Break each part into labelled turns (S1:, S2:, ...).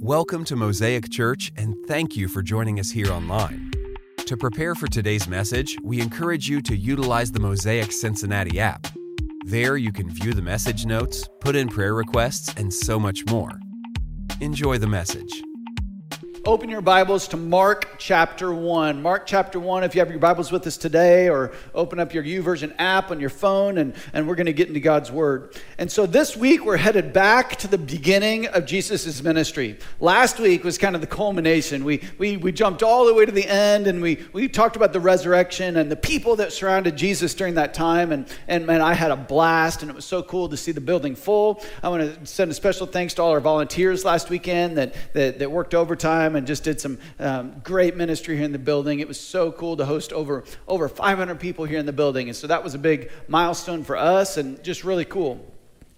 S1: Welcome to Mosaic Church and thank you for joining us here online. To prepare for today's message, we encourage you to utilize the Mosaic Cincinnati app. There you can view the message notes, put in prayer requests, and so much more. Enjoy the message
S2: open your Bibles to Mark chapter 1. Mark chapter 1, if you have your Bibles with us today, or open up your Version app on your phone, and, and we're going to get into God's Word. And so this week, we're headed back to the beginning of Jesus' ministry. Last week was kind of the culmination. We, we, we jumped all the way to the end, and we, we talked about the resurrection and the people that surrounded Jesus during that time. And, and man, I had a blast, and it was so cool to see the building full. I want to send a special thanks to all our volunteers last weekend that, that, that worked overtime and just did some um, great ministry here in the building. It was so cool to host over, over 500 people here in the building. And so that was a big milestone for us and just really cool.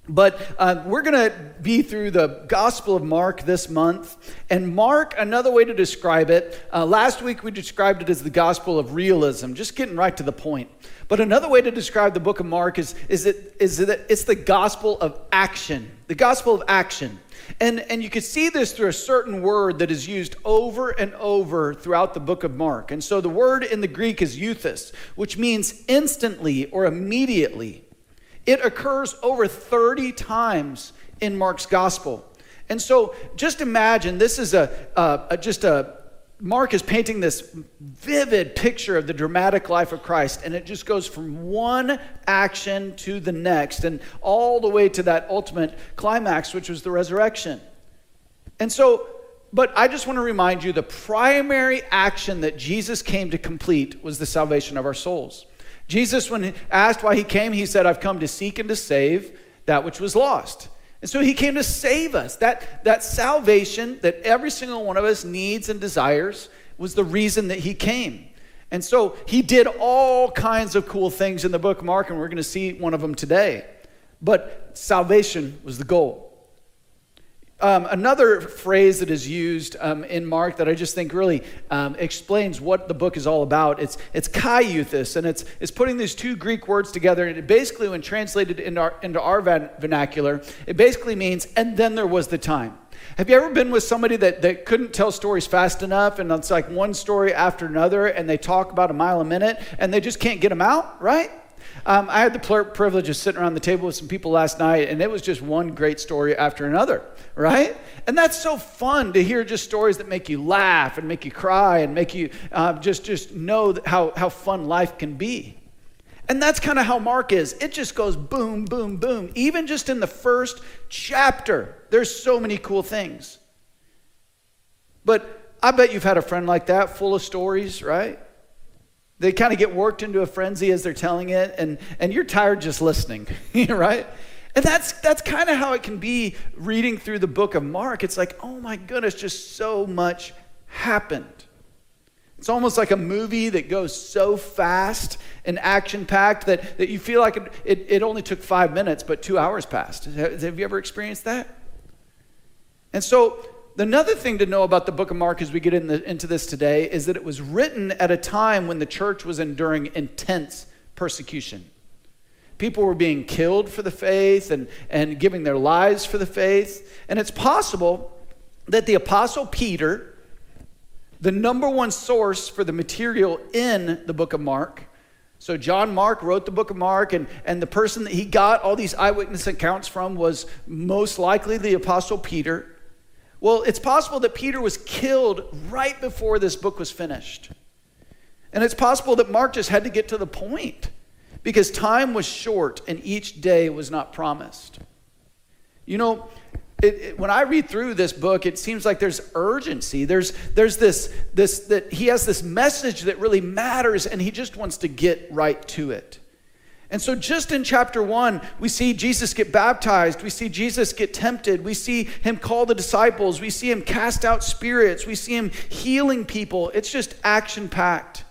S2: But uh, we're going to be through the Gospel of Mark this month. And Mark, another way to describe it, uh, last week we described it as the Gospel of realism, just getting right to the point. But another way to describe the book of Mark is, is, it that it's the Gospel of action, the Gospel of action. And, and you can see this through a certain word that is used over and over throughout the book of Mark. And so the word in the Greek is euthys, which means instantly or immediately. It occurs over 30 times in Mark's gospel. And so just imagine this is a, a, a just a, Mark is painting this vivid picture of the dramatic life of Christ, and it just goes from one action to the next, and all the way to that ultimate climax, which was the resurrection. And so, but I just want to remind you the primary action that Jesus came to complete was the salvation of our souls. Jesus, when asked why he came, he said, I've come to seek and to save that which was lost. And so he came to save us. That, that salvation that every single one of us needs and desires was the reason that he came. And so he did all kinds of cool things in the book Mark, and we're going to see one of them today. But salvation was the goal. Um, another phrase that is used um, in Mark that I just think really um, explains what the book is all about. It's it's kai euthys, and it's it's putting these two Greek words together. And it basically, when translated into our, into our vernacular, it basically means "and then there was the time." Have you ever been with somebody that, that couldn't tell stories fast enough, and it's like one story after another, and they talk about a mile a minute, and they just can't get them out, right? Um, I had the privilege of sitting around the table with some people last night, and it was just one great story after another, right? And that's so fun to hear just stories that make you laugh and make you cry and make you uh, just, just know how, how fun life can be. And that's kind of how Mark is. It just goes boom, boom, boom. Even just in the first chapter, there's so many cool things. But I bet you've had a friend like that, full of stories, right? They kind of get worked into a frenzy as they're telling it, and, and you're tired just listening, right? And that's, that's kind of how it can be reading through the book of Mark. It's like, oh my goodness, just so much happened. It's almost like a movie that goes so fast and action packed that, that you feel like it, it, it, only took five minutes, but two hours passed. Have you ever experienced that? And so Another thing to know about the book of Mark as we get in the, into this today is that it was written at a time when the church was enduring intense persecution. People were being killed for the faith and, and giving their lives for the faith. And it's possible that the Apostle Peter, the number one source for the material in the book of Mark, so John Mark wrote the book of Mark, and, and the person that he got all these eyewitness accounts from was most likely the Apostle Peter. Well, it's possible that Peter was killed right before this book was finished. And it's possible that Mark just had to get to the point because time was short and each day was not promised. You know, it, it, when I read through this book, it seems like there's urgency. There's, there's this, this, that he has this message that really matters and he just wants to get right to it. And so, just in chapter one, we see Jesus get baptized. We see Jesus get tempted. We see him call the disciples. We see him cast out spirits. We see him healing people. It's just action packed.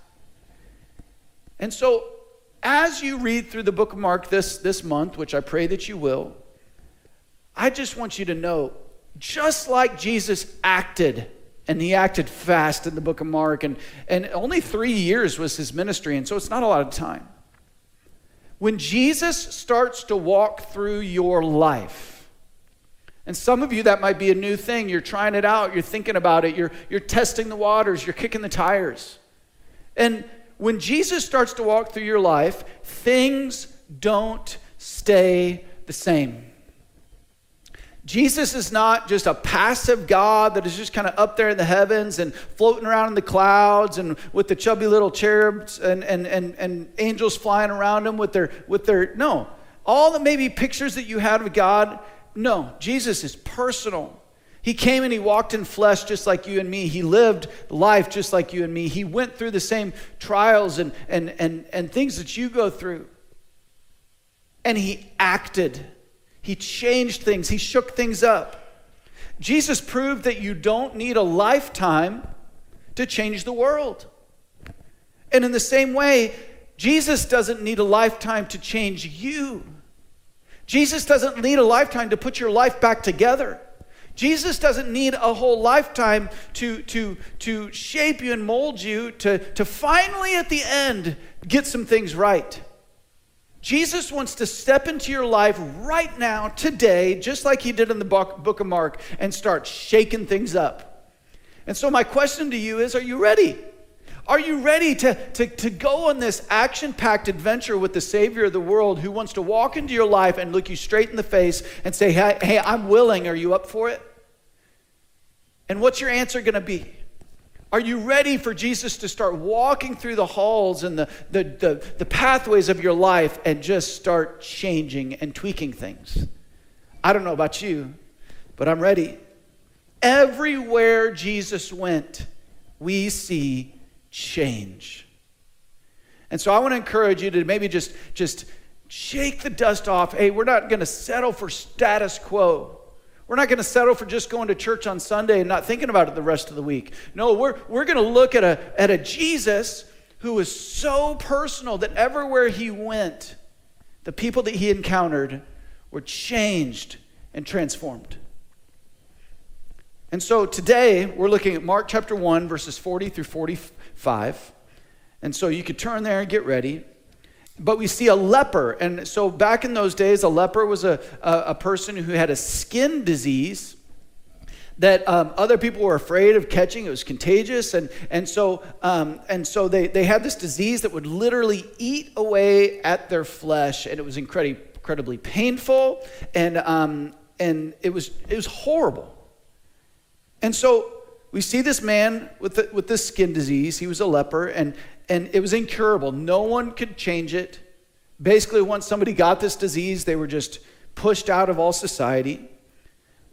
S2: And so, as you read through the book of Mark this, this month, which I pray that you will, I just want you to know just like Jesus acted, and he acted fast in the book of Mark, and, and only three years was his ministry, and so it's not a lot of time. When Jesus starts to walk through your life, and some of you, that might be a new thing. You're trying it out, you're thinking about it, you're, you're testing the waters, you're kicking the tires. And when Jesus starts to walk through your life, things don't stay the same. Jesus is not just a passive God that is just kind of up there in the heavens and floating around in the clouds and with the chubby little cherubs and, and, and, and angels flying around him with their, with their. No. All the maybe pictures that you had of God, no. Jesus is personal. He came and he walked in flesh just like you and me. He lived life just like you and me. He went through the same trials and, and, and, and things that you go through. And he acted he changed things, He shook things up. Jesus proved that you don't need a lifetime to change the world. And in the same way, Jesus doesn't need a lifetime to change you. Jesus doesn't need a lifetime to put your life back together. Jesus doesn't need a whole lifetime to, to, to shape you and mold you to, to finally, at the end, get some things right. Jesus wants to step into your life right now, today, just like he did in the book of Mark, and start shaking things up. And so, my question to you is Are you ready? Are you ready to, to, to go on this action packed adventure with the Savior of the world who wants to walk into your life and look you straight in the face and say, Hey, hey I'm willing. Are you up for it? And what's your answer going to be? Are you ready for Jesus to start walking through the halls and the, the, the, the, pathways of your life and just start changing and tweaking things? I don't know about you, but I'm ready. Everywhere Jesus went, we see change. And so I want to encourage you to maybe just, just shake the dust off. Hey, we're not going to settle for status quo. We're not going to settle for just going to church on Sunday and not thinking about it the rest of the week. No, we're, we're going to look at a, at a Jesus who was so personal that everywhere he went, the people that he encountered were changed and transformed. And so today we're looking at Mark chapter 1, verses 40 through 45. And so you could turn there and get ready but we see a leper. And so back in those days, a leper was a, a, a person who had a skin disease that um, other people were afraid of catching. It was contagious. And, and so, um, and so they, they had this disease that would literally eat away at their flesh. And it was incredibly, incredibly painful. And, um, and it, was, it was horrible. And so we see this man with, the, with this skin disease. He was a leper. And and it was incurable. No one could change it. Basically, once somebody got this disease, they were just pushed out of all society.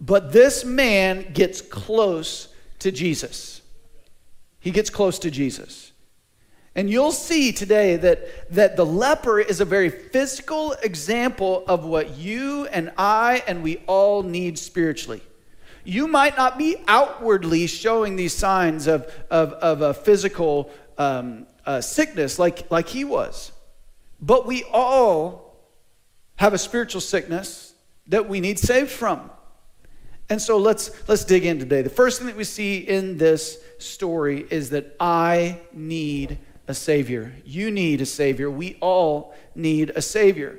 S2: But this man gets close to Jesus. He gets close to Jesus. And you'll see today that, that the leper is a very physical example of what you and I and we all need spiritually. You might not be outwardly showing these signs of, of, of a physical um, uh, sickness like, like he was. But we all have a spiritual sickness that we need saved from. And so let's let's dig in today. The first thing that we see in this story is that I need a savior. You need a savior. We all need a savior.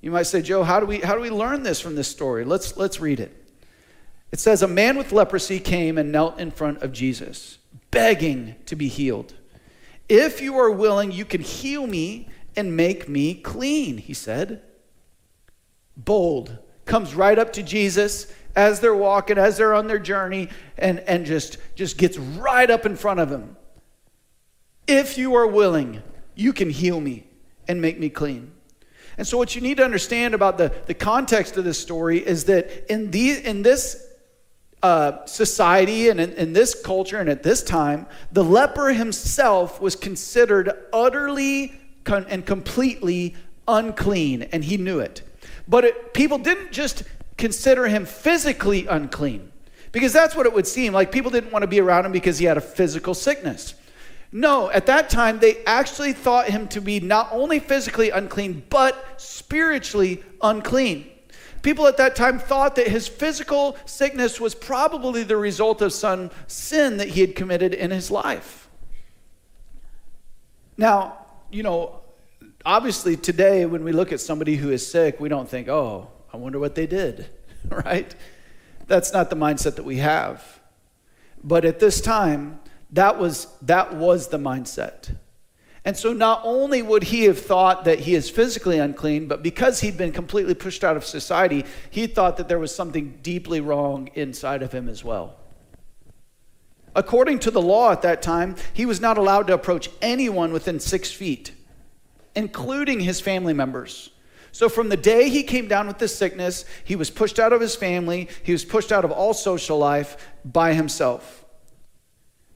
S2: You might say, "Joe, how do we how do we learn this from this story?" Let's let's read it. It says a man with leprosy came and knelt in front of Jesus, begging to be healed. If you are willing, you can heal me and make me clean, he said. Bold, comes right up to Jesus as they're walking, as they're on their journey, and, and just, just gets right up in front of him. If you are willing, you can heal me and make me clean. And so, what you need to understand about the, the context of this story is that in, the, in this uh, society and in, in this culture and at this time, the leper himself was considered utterly con- and completely unclean, and he knew it. But it, people didn't just consider him physically unclean, because that's what it would seem like. People didn't want to be around him because he had a physical sickness. No, at that time, they actually thought him to be not only physically unclean, but spiritually unclean. People at that time thought that his physical sickness was probably the result of some sin that he had committed in his life. Now, you know, obviously today when we look at somebody who is sick, we don't think, oh, I wonder what they did, right? That's not the mindset that we have. But at this time, that was, that was the mindset. And so not only would he have thought that he is physically unclean, but because he'd been completely pushed out of society, he thought that there was something deeply wrong inside of him as well. According to the law at that time, he was not allowed to approach anyone within six feet, including his family members. So, from the day he came down with this sickness, he was pushed out of his family, he was pushed out of all social life by himself.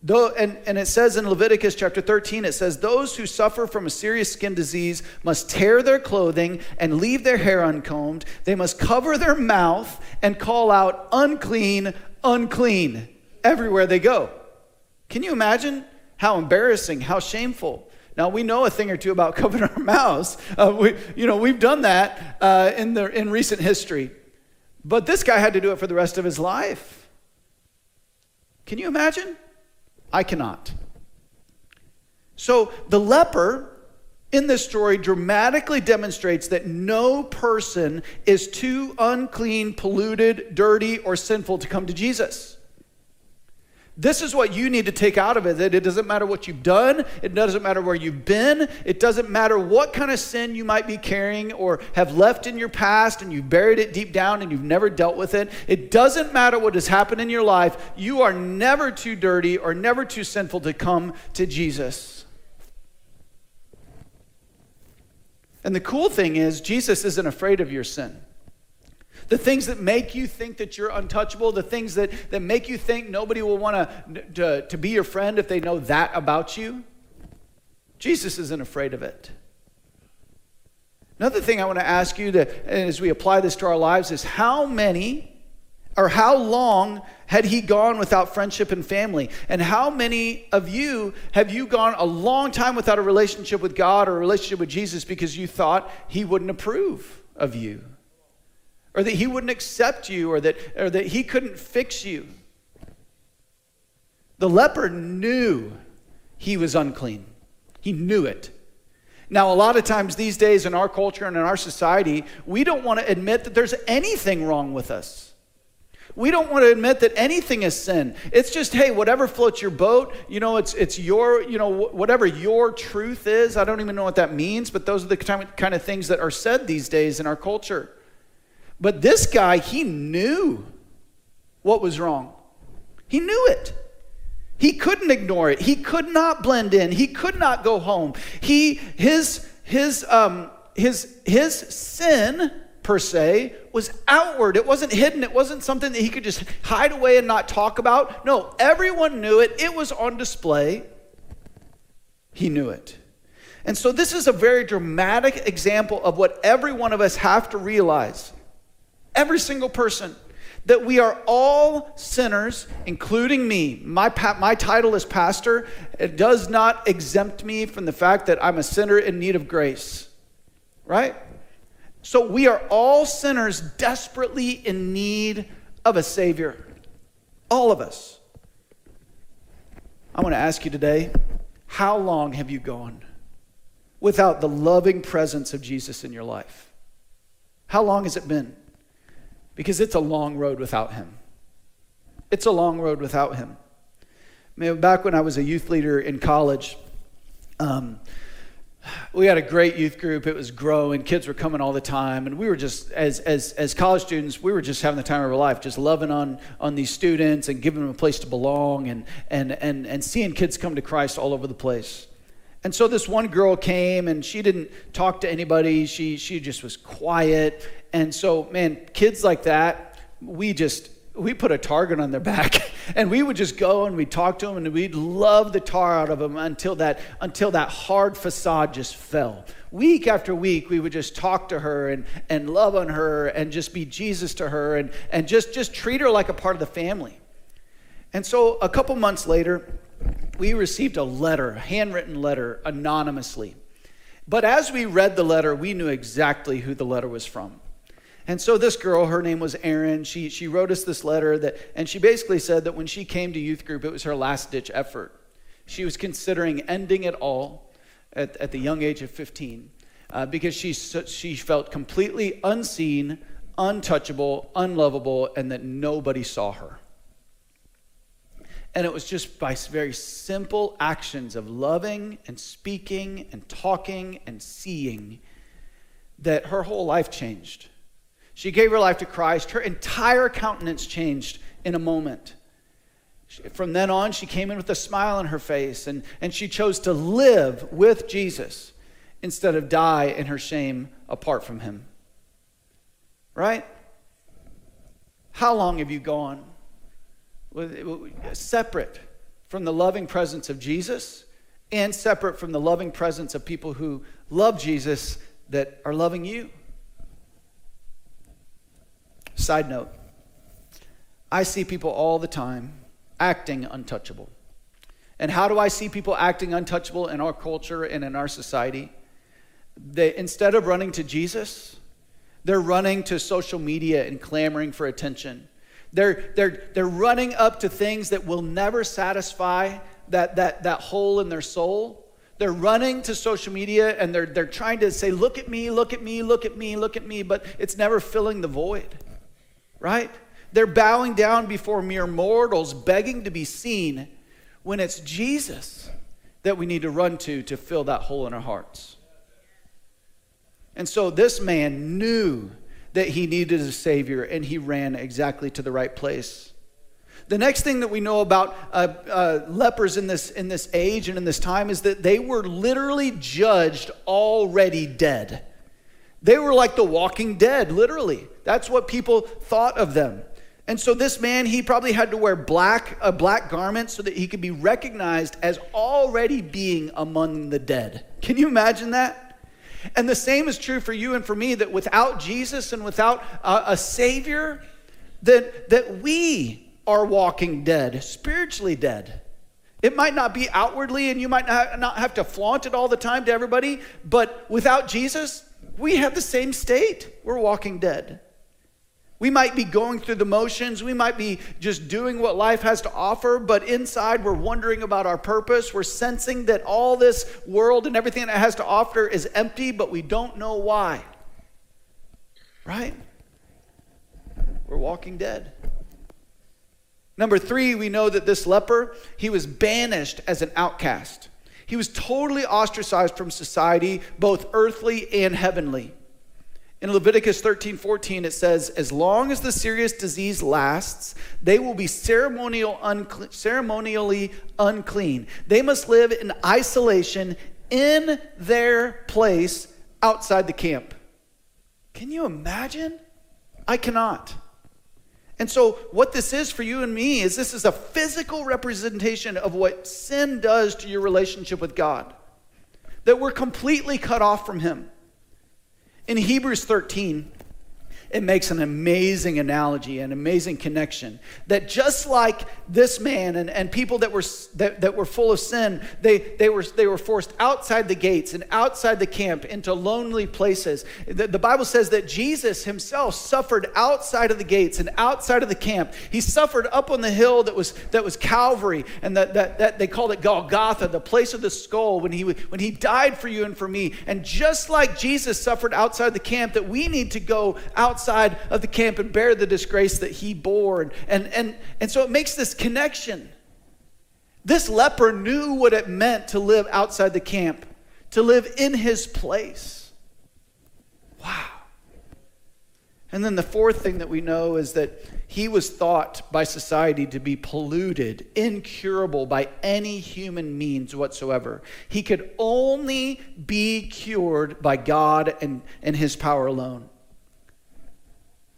S2: Though, and, and it says in Leviticus chapter 13, it says, Those who suffer from a serious skin disease must tear their clothing and leave their hair uncombed. They must cover their mouth and call out, unclean, unclean, everywhere they go. Can you imagine how embarrassing, how shameful? Now we know a thing or two about covering our mouths. Uh, we, you know, we've done that uh, in the in recent history, but this guy had to do it for the rest of his life. Can you imagine? I cannot. So the leper in this story dramatically demonstrates that no person is too unclean, polluted, dirty, or sinful to come to Jesus. This is what you need to take out of it that it doesn't matter what you've done, it doesn't matter where you've been, it doesn't matter what kind of sin you might be carrying or have left in your past and you've buried it deep down and you've never dealt with it. It doesn't matter what has happened in your life. You are never too dirty or never too sinful to come to Jesus. And the cool thing is, Jesus isn't afraid of your sin. The things that make you think that you're untouchable, the things that, that make you think nobody will want to, to be your friend if they know that about you, Jesus isn't afraid of it. Another thing I want to ask you to, as we apply this to our lives is how many or how long had he gone without friendship and family? And how many of you have you gone a long time without a relationship with God or a relationship with Jesus because you thought he wouldn't approve of you? or that he wouldn't accept you or that, or that he couldn't fix you. The leper knew he was unclean, he knew it. Now, a lot of times these days in our culture and in our society, we don't want to admit that there's anything wrong with us. We don't want to admit that anything is sin. It's just, hey, whatever floats your boat, you know, it's, it's your, you know, whatever your truth is. I don't even know what that means, but those are the kind of things that are said these days in our culture. But this guy, he knew what was wrong. He knew it. He couldn't ignore it. He could not blend in. He could not go home. He his his um his his sin per se was outward. It wasn't hidden. It wasn't something that he could just hide away and not talk about. No, everyone knew it. It was on display. He knew it. And so this is a very dramatic example of what every one of us have to realize every single person, that we are all sinners, including me. My, pa- my title as pastor it does not exempt me from the fact that I'm a sinner in need of grace, right? So we are all sinners desperately in need of a Savior, all of us. I want to ask you today how long have you gone without the loving presence of Jesus in your life? How long has it been? because it's a long road without him. It's a long road without him. I mean, back when I was a youth leader in college, um, we had a great youth group. It was growing. Kids were coming all the time, and we were just as as as college students, we were just having the time of our life, just loving on on these students and giving them a place to belong, and and and and seeing kids come to Christ all over the place. And so this one girl came, and she didn't talk to anybody. She she just was quiet. And so, man, kids like that, we just we put a target on their back and we would just go and we'd talk to them and we'd love the tar out of them until that until that hard facade just fell week after week we would just talk to her and and love on her and just be jesus to her and and just just treat her like a part of the family and so a couple months later we received a letter a handwritten letter anonymously but as we read the letter we knew exactly who the letter was from and so this girl, her name was Erin, she, she wrote us this letter that, and she basically said that when she came to youth group, it was her last ditch effort. She was considering ending it all at, at the young age of 15 uh, because she, she felt completely unseen, untouchable, unlovable, and that nobody saw her. And it was just by very simple actions of loving and speaking and talking and seeing that her whole life changed. She gave her life to Christ. Her entire countenance changed in a moment. From then on, she came in with a smile on her face, and, and she chose to live with Jesus instead of die in her shame apart from him. Right? How long have you gone separate from the loving presence of Jesus and separate from the loving presence of people who love Jesus that are loving you? Side note I see people all the time acting untouchable. And how do I see people acting untouchable in our culture and in our society? They, instead of running to Jesus, they're running to social media and clamoring for attention. They're, they're, they're running up to things that will never satisfy that, that, that hole in their soul. They're running to social media and they're, they're trying to say, Look at me, look at me, look at me, look at me, but it's never filling the void right? They're bowing down before mere mortals, begging to be seen, when it's Jesus that we need to run to to fill that hole in our hearts. And so this man knew that he needed a Savior, and he ran exactly to the right place. The next thing that we know about uh, uh, lepers in this, in this age and in this time is that they were literally judged already dead. They were like the walking dead, literally. That's what people thought of them. And so this man, he probably had to wear black, a black garment so that he could be recognized as already being among the dead. Can you imagine that? And the same is true for you and for me that without Jesus and without a savior, that that we are walking dead, spiritually dead. It might not be outwardly, and you might not have to flaunt it all the time to everybody, but without Jesus, we have the same state. We're walking dead. We might be going through the motions. We might be just doing what life has to offer, but inside we're wondering about our purpose. We're sensing that all this world and everything that it has to offer is empty, but we don't know why. Right? We're walking dead. Number three, we know that this leper, he was banished as an outcast. He was totally ostracized from society, both earthly and heavenly. In Leviticus 13 14, it says, As long as the serious disease lasts, they will be ceremonial uncle- ceremonially unclean. They must live in isolation in their place outside the camp. Can you imagine? I cannot. And so, what this is for you and me is this is a physical representation of what sin does to your relationship with God. That we're completely cut off from Him. In Hebrews 13, it makes an amazing analogy, an amazing connection. That just like this man and, and people that were, that, that were full of sin, they, they, were, they were forced outside the gates and outside the camp into lonely places. The, the Bible says that Jesus himself suffered outside of the gates and outside of the camp. He suffered up on the hill that was, that was Calvary, and that, that, that they called it Golgotha, the place of the skull, when he, when he died for you and for me. And just like Jesus suffered outside the camp, that we need to go out outside of the camp and bear the disgrace that he bore. And, and, and, and so it makes this connection. This leper knew what it meant to live outside the camp, to live in his place. Wow. And then the fourth thing that we know is that he was thought by society to be polluted, incurable by any human means whatsoever. He could only be cured by God and, and his power alone.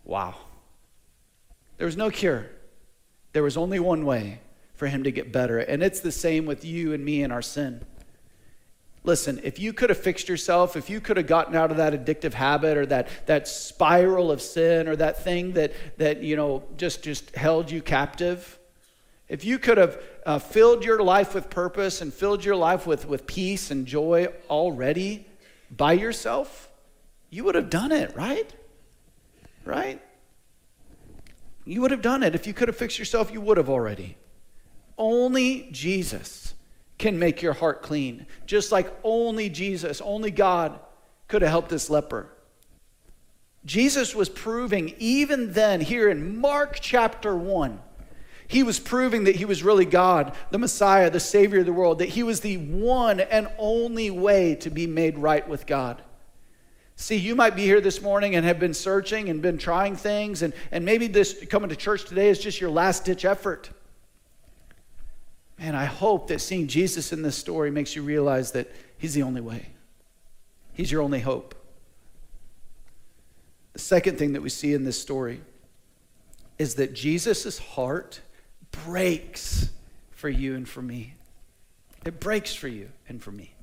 S2: Wow. There was no cure. There was only one way for him to get better. And it's the same with you and me and our sin. Listen, if you could have fixed yourself, if you could have gotten out of that addictive habit or that, that spiral of sin or that thing that, that you know, just, just held you captive, if you could have uh, filled your life with purpose and filled your life with, with peace and joy already by yourself, you would have done it, right? right? You would have done it. If you could have fixed yourself, you would have already. Only Jesus can make your heart clean, just like only Jesus, only God could have helped this leper. Jesus was proving, even then, here in Mark chapter 1, he was proving that he was really God, the Messiah, the Savior of the world, that he was the one and only way to be made right with God. See, you might be here this morning and have been searching and been trying things, and, and maybe this coming to church today is just your last ditch effort. Man, I hope that seeing Jesus in this story makes you realize that He's the only way, He's your only hope. The second thing that we see in this story is that Jesus' heart breaks for you and for me. It breaks for you and for me.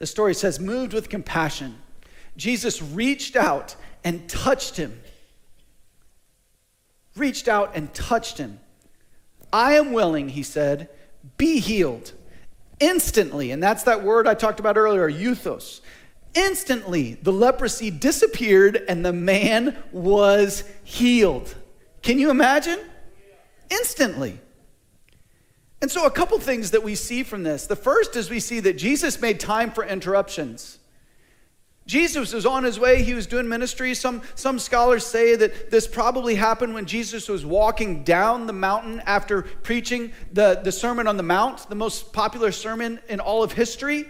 S2: The story says, moved with compassion, Jesus reached out and touched him. Reached out and touched him. I am willing, he said, be healed instantly. And that's that word I talked about earlier, euthys. Instantly, the leprosy disappeared and the man was healed. Can you imagine? Instantly. And so, a couple things that we see from this. The first is we see that Jesus made time for interruptions. Jesus was on his way, he was doing ministry. Some, some scholars say that this probably happened when Jesus was walking down the mountain after preaching the, the Sermon on the Mount, the most popular sermon in all of history.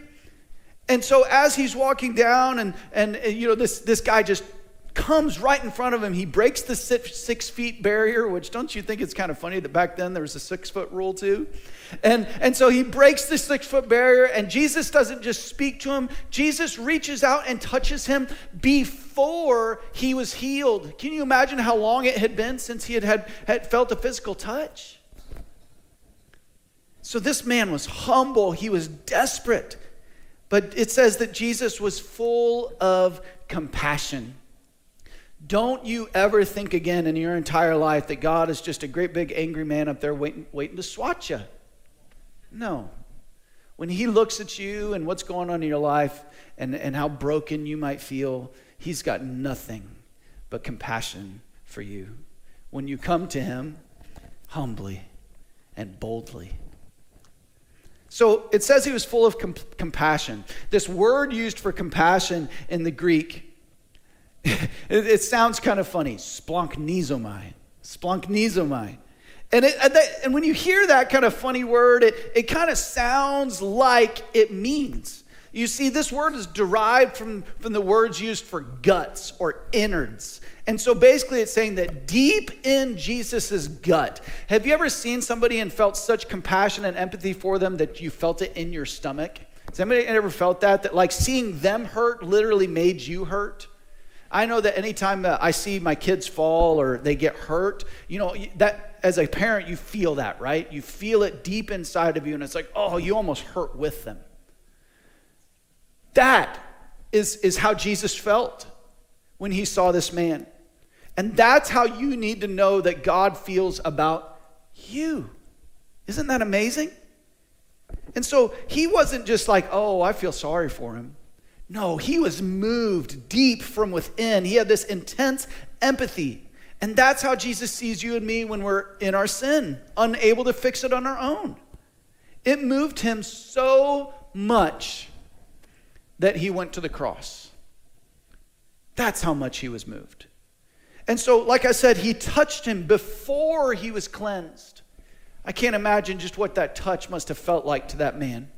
S2: And so as he's walking down and, and, you know this, this guy just comes right in front of him. He breaks the six, six feet barrier, which don't you think it's kind of funny that back then there was a six foot rule too? And, and so he breaks the six foot barrier, and Jesus doesn't just speak to him. Jesus reaches out and touches him before he was healed. Can you imagine how long it had been since he had, had, had felt a physical touch? So this man was humble, he was desperate. But it says that Jesus was full of compassion. Don't you ever think again in your entire life that God is just a great big angry man up there waiting, waiting to swat you. No. When He looks at you and what's going on in your life and, and how broken you might feel, He's got nothing but compassion for you. When you come to Him humbly and boldly. So it says he was full of comp- compassion. This word used for compassion in the Greek it, it, sounds kind of funny. Splanchnizomai. Splanchnizomai. And, it, and when you hear that kind of funny word, it, it kind of sounds like it means. You see, this word is derived from, from the words used for guts or innards. And so basically, it's saying that deep in Jesus's gut. Have you ever seen somebody and felt such compassion and empathy for them that you felt it in your stomach? Has anybody ever felt that? That like seeing them hurt literally made you hurt? I know that anytime that uh, I see my kids fall or they get hurt, you know, that as a parent, you feel that, right? You feel it deep inside of you, and it's like, oh, you almost hurt with them. That is, is how Jesus felt when he saw this man. And that's how you need to know that God feels about you. Isn't that amazing? And so he wasn't just like, oh, I feel sorry for him. No, he was moved deep from within. He had this intense empathy. And that's how Jesus sees you and me when we're in our sin, unable to fix it on our own. It moved him so much that he went to the cross. That's how much he was moved. And so, like I said, he touched him before he was cleansed. I can't imagine just what that touch must have felt like to that man.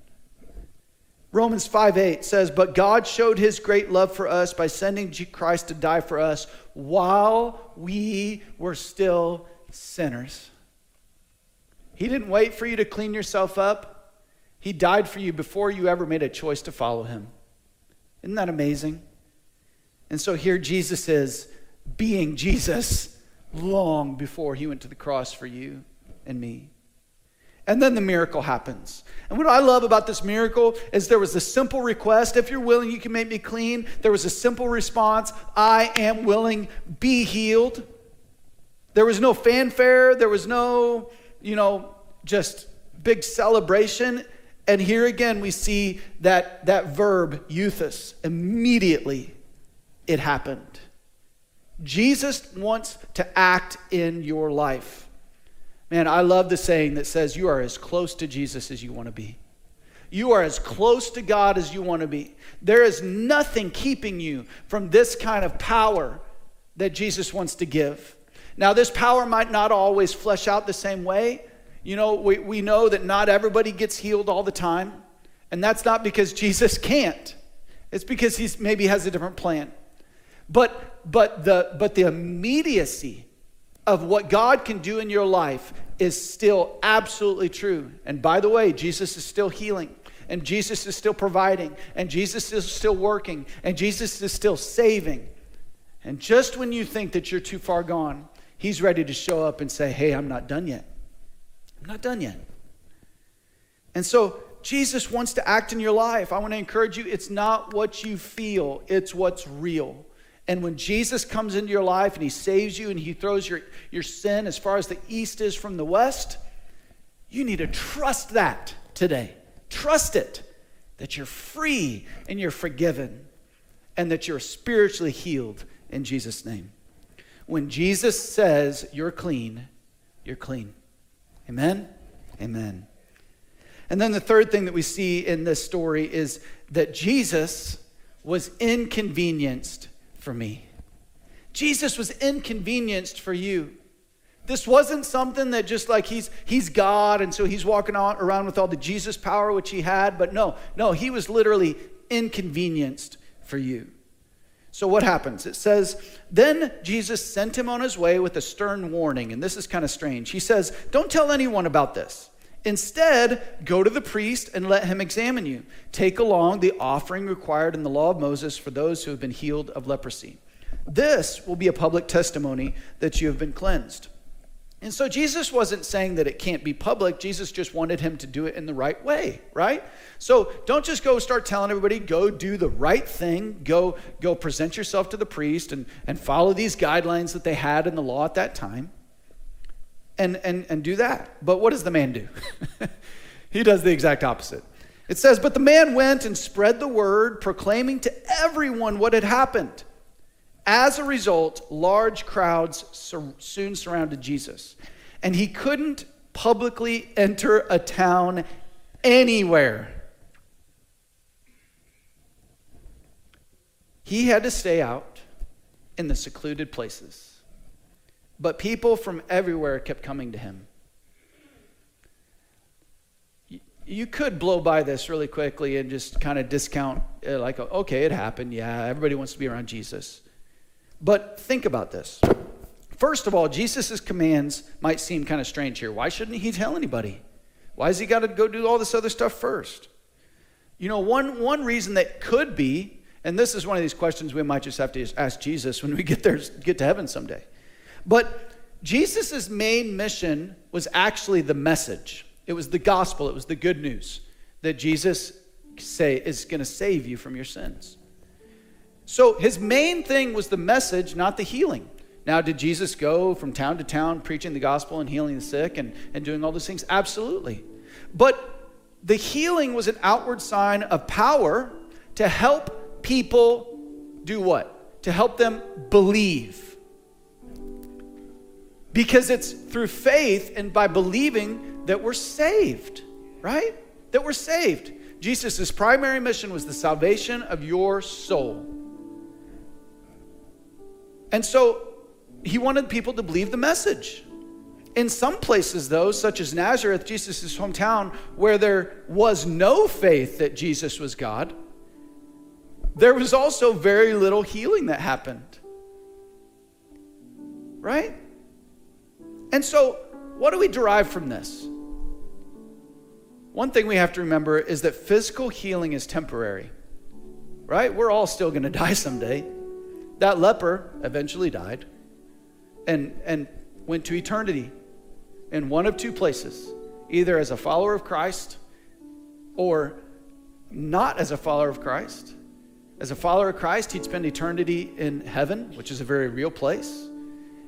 S2: Romans 5 8 says, But God showed his great love for us by sending Christ to die for us while we were still sinners. He didn't wait for you to clean yourself up, He died for you before you ever made a choice to follow Him. Isn't that amazing? And so here Jesus is being Jesus long before He went to the cross for you and me. And then the miracle happens. And what I love about this miracle is there was a simple request if you're willing, you can make me clean. There was a simple response I am willing, be healed. There was no fanfare, there was no, you know, just big celebration. And here again, we see that, that verb, euthus, immediately it happened. Jesus wants to act in your life. Man, I love the saying that says, You are as close to Jesus as you want to be. You are as close to God as you want to be. There is nothing keeping you from this kind of power that Jesus wants to give. Now, this power might not always flesh out the same way. You know, we, we know that not everybody gets healed all the time. And that's not because Jesus can't. It's because he maybe has a different plan. But but the but the immediacy of what God can do in your life is still absolutely true. And by the way, Jesus is still healing, and Jesus is still providing, and Jesus is still working, and Jesus is still saving. And just when you think that you're too far gone, He's ready to show up and say, Hey, I'm not done yet. I'm not done yet. And so, Jesus wants to act in your life. I want to encourage you it's not what you feel, it's what's real. And when Jesus comes into your life and he saves you and he throws your, your sin as far as the east is from the west, you need to trust that today. Trust it that you're free and you're forgiven and that you're spiritually healed in Jesus' name. When Jesus says you're clean, you're clean. Amen? Amen. And then the third thing that we see in this story is that Jesus was inconvenienced for me. Jesus was inconvenienced for you. This wasn't something that just like he's he's God and so he's walking on, around with all the Jesus power which he had, but no, no, he was literally inconvenienced for you. So what happens? It says, "Then Jesus sent him on his way with a stern warning." And this is kind of strange. He says, "Don't tell anyone about this." Instead, go to the priest and let him examine you. Take along the offering required in the law of Moses for those who have been healed of leprosy. This will be a public testimony that you have been cleansed. And so Jesus wasn't saying that it can't be public. Jesus just wanted him to do it in the right way, right? So don't just go start telling everybody, go do the right thing, go, go present yourself to the priest and, and follow these guidelines that they had in the law at that time and, and, and do that. But what does the man do? he does the exact opposite. It says, But the man went and spread the word, proclaiming to everyone what had happened. As a result, large crowds sur- soon surrounded Jesus, and he couldn't publicly enter a town anywhere. He had to stay out in the secluded places. But people from everywhere kept coming to him. You could blow by this really quickly and just kind of discount, like, okay, it happened. Yeah, everybody wants to be around Jesus. But think about this. First of all, Jesus' commands might seem kind of strange here. Why shouldn't he tell anybody? Why has he got to go do all this other stuff first? You know, one, one reason that could be, and this is one of these questions we might just have to ask Jesus when we get there, get to heaven someday. But Jesus' main mission was actually the message. It was the gospel, it was the good news that Jesus say, is going to save you from your sins. So his main thing was the message, not the healing. Now, did Jesus go from town to town preaching the gospel and healing the sick and, and doing all these things? Absolutely. But the healing was an outward sign of power to help people do what? To help them believe. Because it's through faith and by believing that we're saved, right? That we're saved. Jesus' primary mission was the salvation of your soul. And so he wanted people to believe the message. In some places, though, such as Nazareth, Jesus' hometown, where there was no faith that Jesus was God, there was also very little healing that happened. Right? And so, what do we derive from this? One thing we have to remember is that physical healing is temporary, right? We're all still going to die someday. That leper eventually died and, and went to eternity in one of two places either as a follower of Christ or not as a follower of Christ. As a follower of Christ, he'd spend eternity in heaven, which is a very real place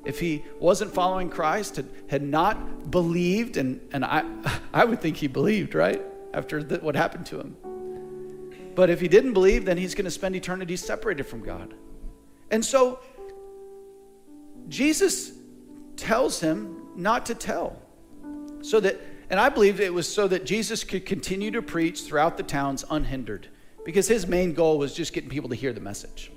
S2: if he wasn't following Christ, had, had not believed, and, and I, I would think he believed, right? After the, what happened to him. But if he didn't believe, then he's going to spend eternity separated from God. And so Jesus tells him not to tell. So that, and I believe it was so that Jesus could continue to preach throughout the towns unhindered because his main goal was just getting people to hear the message.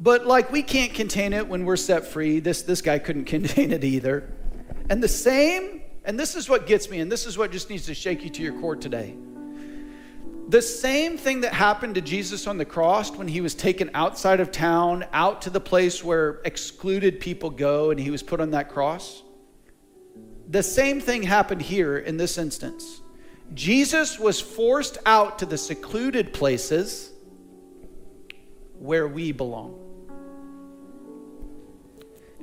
S2: But like we can't contain it when we're set free, this, this guy couldn't contain it either. And the same, and this is what gets me, and this is what just needs to shake you to your core today. The same thing that happened to Jesus on the cross when he was taken outside of town, out to the place where excluded people go, and he was put on that cross. The same thing happened here in this instance. Jesus was forced out to the secluded places where we belong.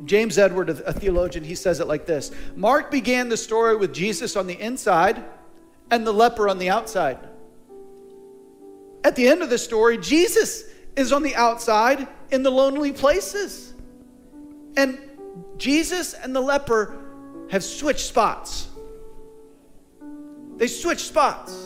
S2: James Edward, a theologian, he says it like this Mark began the story with Jesus on the inside and the leper on the outside. At the end of the story, Jesus is on the outside in the lonely places. And Jesus and the leper have switched spots. They switched spots.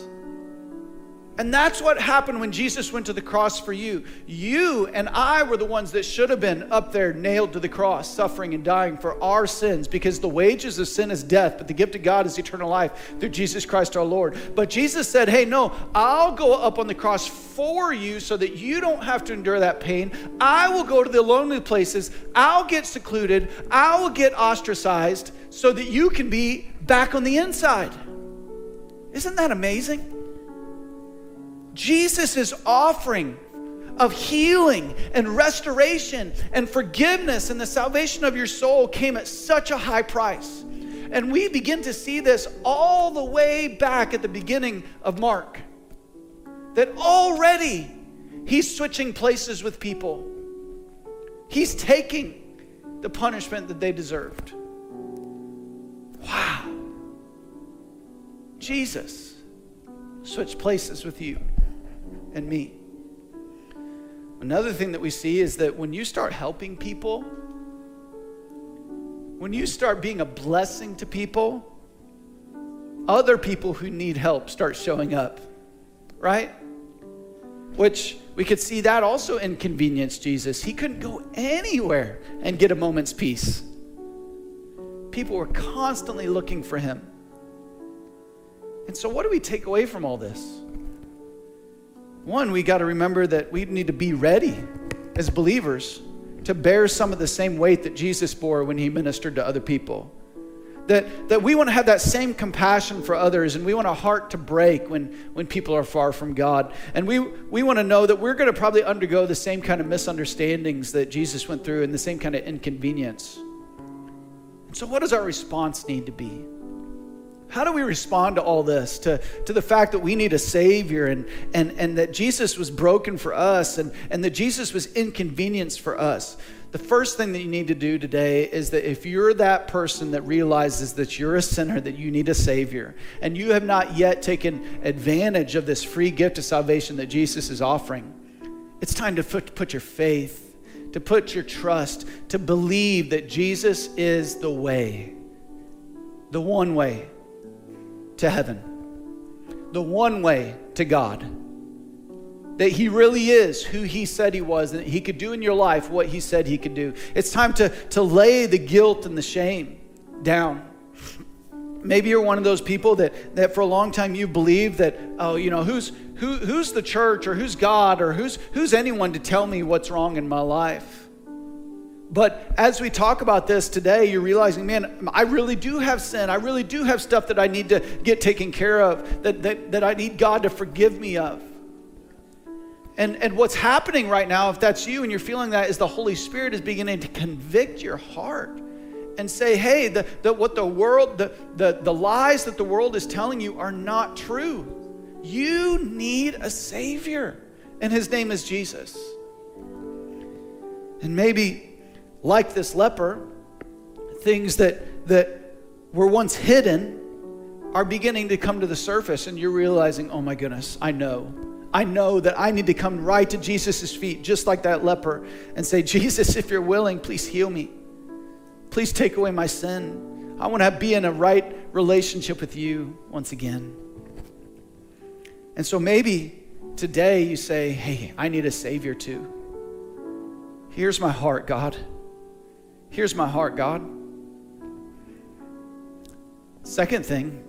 S2: And that's what happened when Jesus went to the cross for you. You and I were the ones that should have been up there nailed to the cross, suffering and dying for our sins, because the wages of sin is death, but the gift of God is eternal life through Jesus Christ our Lord. But Jesus said, Hey, no, I'll go up on the cross for you so that you don't have to endure that pain. I will go to the lonely places. I'll get secluded. I will get ostracized so that you can be back on the inside. Isn't that amazing? Jesus' offering of healing and restoration and forgiveness and the salvation of your soul came at such a high price. And we begin to see this all the way back at the beginning of Mark. That already he's switching places with people, he's taking the punishment that they deserved. Wow. Jesus switched places with you and me. Another thing that we see is that when you start helping people, when you start being a blessing to people, other people who need help start showing up, right? Which we could see that also inconvenienced Jesus. He couldn't go anywhere and get a moment's peace. People were constantly looking for him. And so, what do we take away from all this? One, we got to remember that we need to be ready as believers to bear some of the same weight that Jesus bore when he ministered to other people. That, that we want to have that same compassion for others and we want a heart to break when, when people are far from God. And we, we want to know that we're going to probably undergo the same kind of misunderstandings that Jesus went through and the same kind of inconvenience. And so, what does our response need to be? How do we respond to all this? To, to the fact that we need a Savior and, and, and that Jesus was broken for us and, and that Jesus was inconvenienced for us. The first thing that you need to do today is that if you're that person that realizes that you're a sinner, that you need a Savior, and you have not yet taken advantage of this free gift of salvation that Jesus is offering, it's time to put your faith, to put your trust, to believe that Jesus is the way, the one way to heaven, the one way to God. That he really is who he said he was, and he could do in your life what he said he could do. It's time to, to lay the guilt and the shame down. Maybe you're one of those people that, that for a long time you believe that, oh, you know, who's, who, who's the church or who's God or who's, who's anyone to tell me what's wrong in my life? But as we talk about this today, you're realizing, man, I really do have sin. I really do have stuff that I need to get taken care of, that, that, that I need God to forgive me of. And, and what's happening right now, if that's you and you're feeling that, is the Holy Spirit is beginning to convict your heart and say, hey, the, the, what the world, the, the, the lies that the world is telling you are not true. You need a Savior, and His name is Jesus. And maybe like this leper, things that, that were once hidden are beginning to come to the surface, and you're realizing, oh my goodness, I know. I know that I need to come right to Jesus' feet, just like that leper, and say, Jesus, if you're willing, please heal me. Please take away my sin. I want to be in a right relationship with you once again. And so maybe today you say, hey, I need a Savior too. Here's my heart, God. Here's my heart, God. Second thing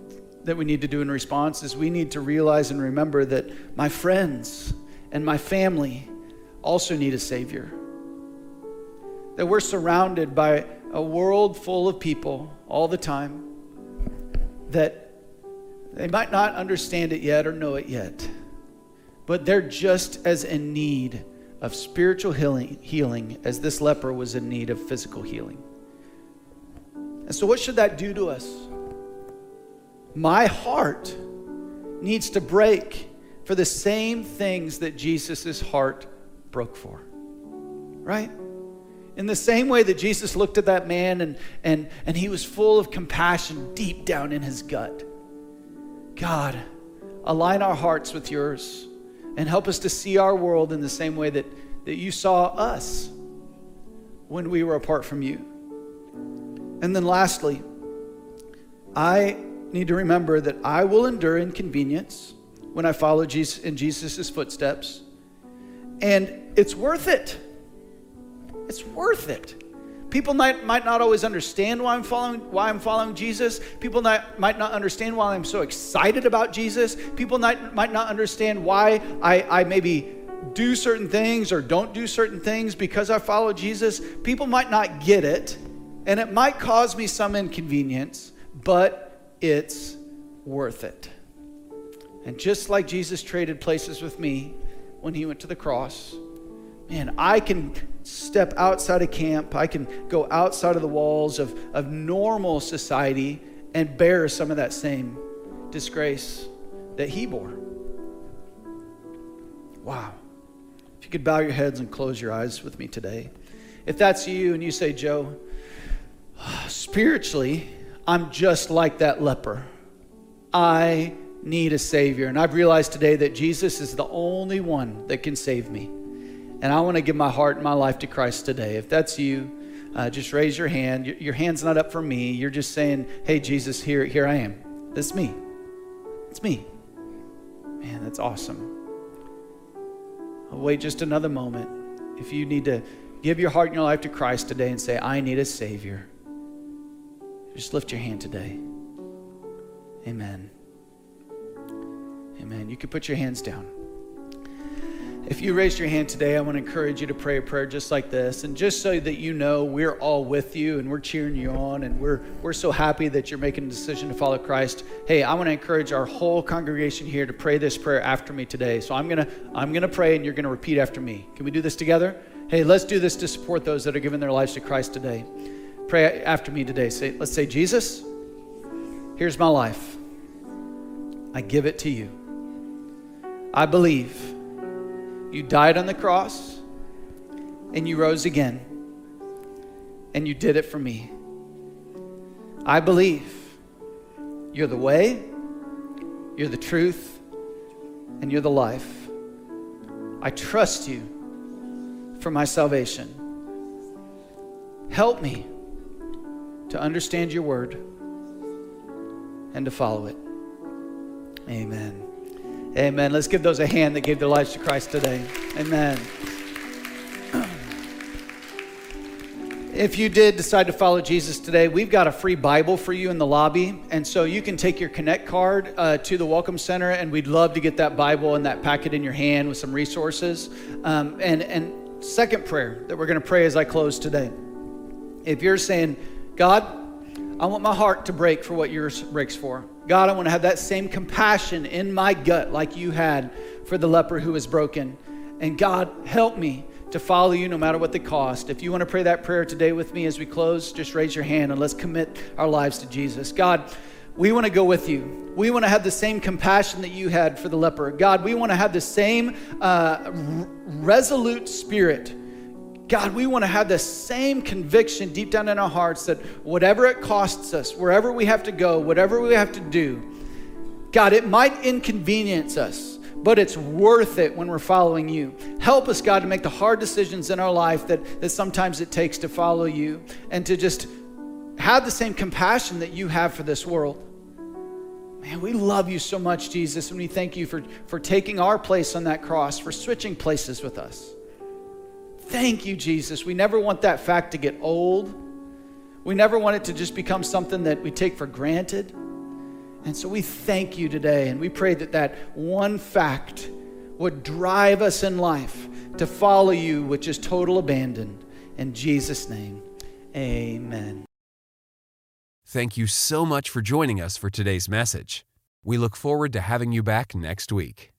S2: that we need to do in response is we need to realize and remember that my friends and my family also need a Savior. That we're surrounded by a world full of people all the time that they might not understand it yet or know it yet, but they're just as in need of spiritual healing, healing as this leper was in need of physical healing. And so, what should that do to us? My heart needs to break for the same things that Jesus' heart broke for, right? In the same way that Jesus looked at that man and, and, and he was full of compassion deep down in his gut. God, align our hearts with yours and help us to see our world in the same way that, that you saw us when we were apart from you. And then lastly, I need to remember that I will endure inconvenience when I follow Jesus in Jesus' footsteps. And it's worth it. It's worth it. People might, might not always understand why I'm following why I'm following Jesus. People not, might not understand why I'm so excited about Jesus. People not, might not understand why I, I maybe do certain things or don't do certain things because I follow Jesus. People might not get it, and it might cause me some inconvenience, but it's worth it. And just like Jesus traded places with me when he went to the cross, man, I can step outside of camp, I can go outside of the walls of, of normal society and bear some of that same disgrace that he bore. Wow. If you could bow your heads and close your eyes with me today. If that's you and you say, Joe, spiritually, I'm just like that leper. I need a Savior. And I've realized today that Jesus is the only one that can save me and I want to give my heart and my life to Christ today. If that's you, uh, just raise your hand. Your, your hand's not up for me. You're just saying, hey, Jesus, here, here I am. That's me. It's me. Man, that's awesome. I'll wait just another moment. If you need to give your heart and your life to Christ today and say, I need a Savior, just lift your hand today. Amen. Amen. You can put your hands down. If you raised your hand today, I want to encourage you to pray a prayer just like this. And just so that you know, we're all with you and we're cheering you on and we're, we're so happy that you're making a decision to follow Christ. Hey, I want to encourage our whole congregation here to pray this prayer after me today. So I'm going to I'm going to pray and you're going to repeat after me. Can we do this together? Hey, let's do this to support those that are giving their lives to Christ today. Pray after me today. Say let's say Jesus, here's my life. I give it to you. I believe you died on the cross and you rose again. And you did it for me. I believe you're the way, you're the truth, and you're the life. I trust you for my salvation. Help me to understand your word and to follow it. Amen. Amen. Let's give those a hand that gave their lives to Christ today. Amen. If you did decide to follow Jesus today, we've got a free Bible for you in the lobby. And so you can take your Connect card uh, to the Welcome Center, and we'd love to get that Bible and that packet in your hand with some resources. Um, and, and second prayer that we're going to pray as I close today. If you're saying, God, I want my heart to break for what yours breaks for. God, I want to have that same compassion in my gut like you had for the leper who was broken. And God, help me to follow you no matter what the cost. If you want to pray that prayer today with me as we close, just raise your hand and let's commit our lives to Jesus. God, we want to go with you. We want to have the same compassion that you had for the leper. God, we want to have the same uh, resolute spirit God, we want to have the same conviction deep down in our hearts that whatever it costs us, wherever we have to go, whatever we have to do, God, it might inconvenience us, but it's worth it when we're following you. Help us, God, to make the hard decisions in our life that, that sometimes it takes to follow you and to just have the same compassion that you have for this world. Man, we love you so much, Jesus, and we thank you for, for taking our place on that cross, for switching places with us. Thank you, Jesus. We never want that fact to get old. We never want it to just become something that we take for granted. And so we thank you today, and we pray that that one fact would drive us in life to follow you with just total abandon. In Jesus' name, amen.
S1: Thank you so much for joining us for today's message. We look forward to having you back next week.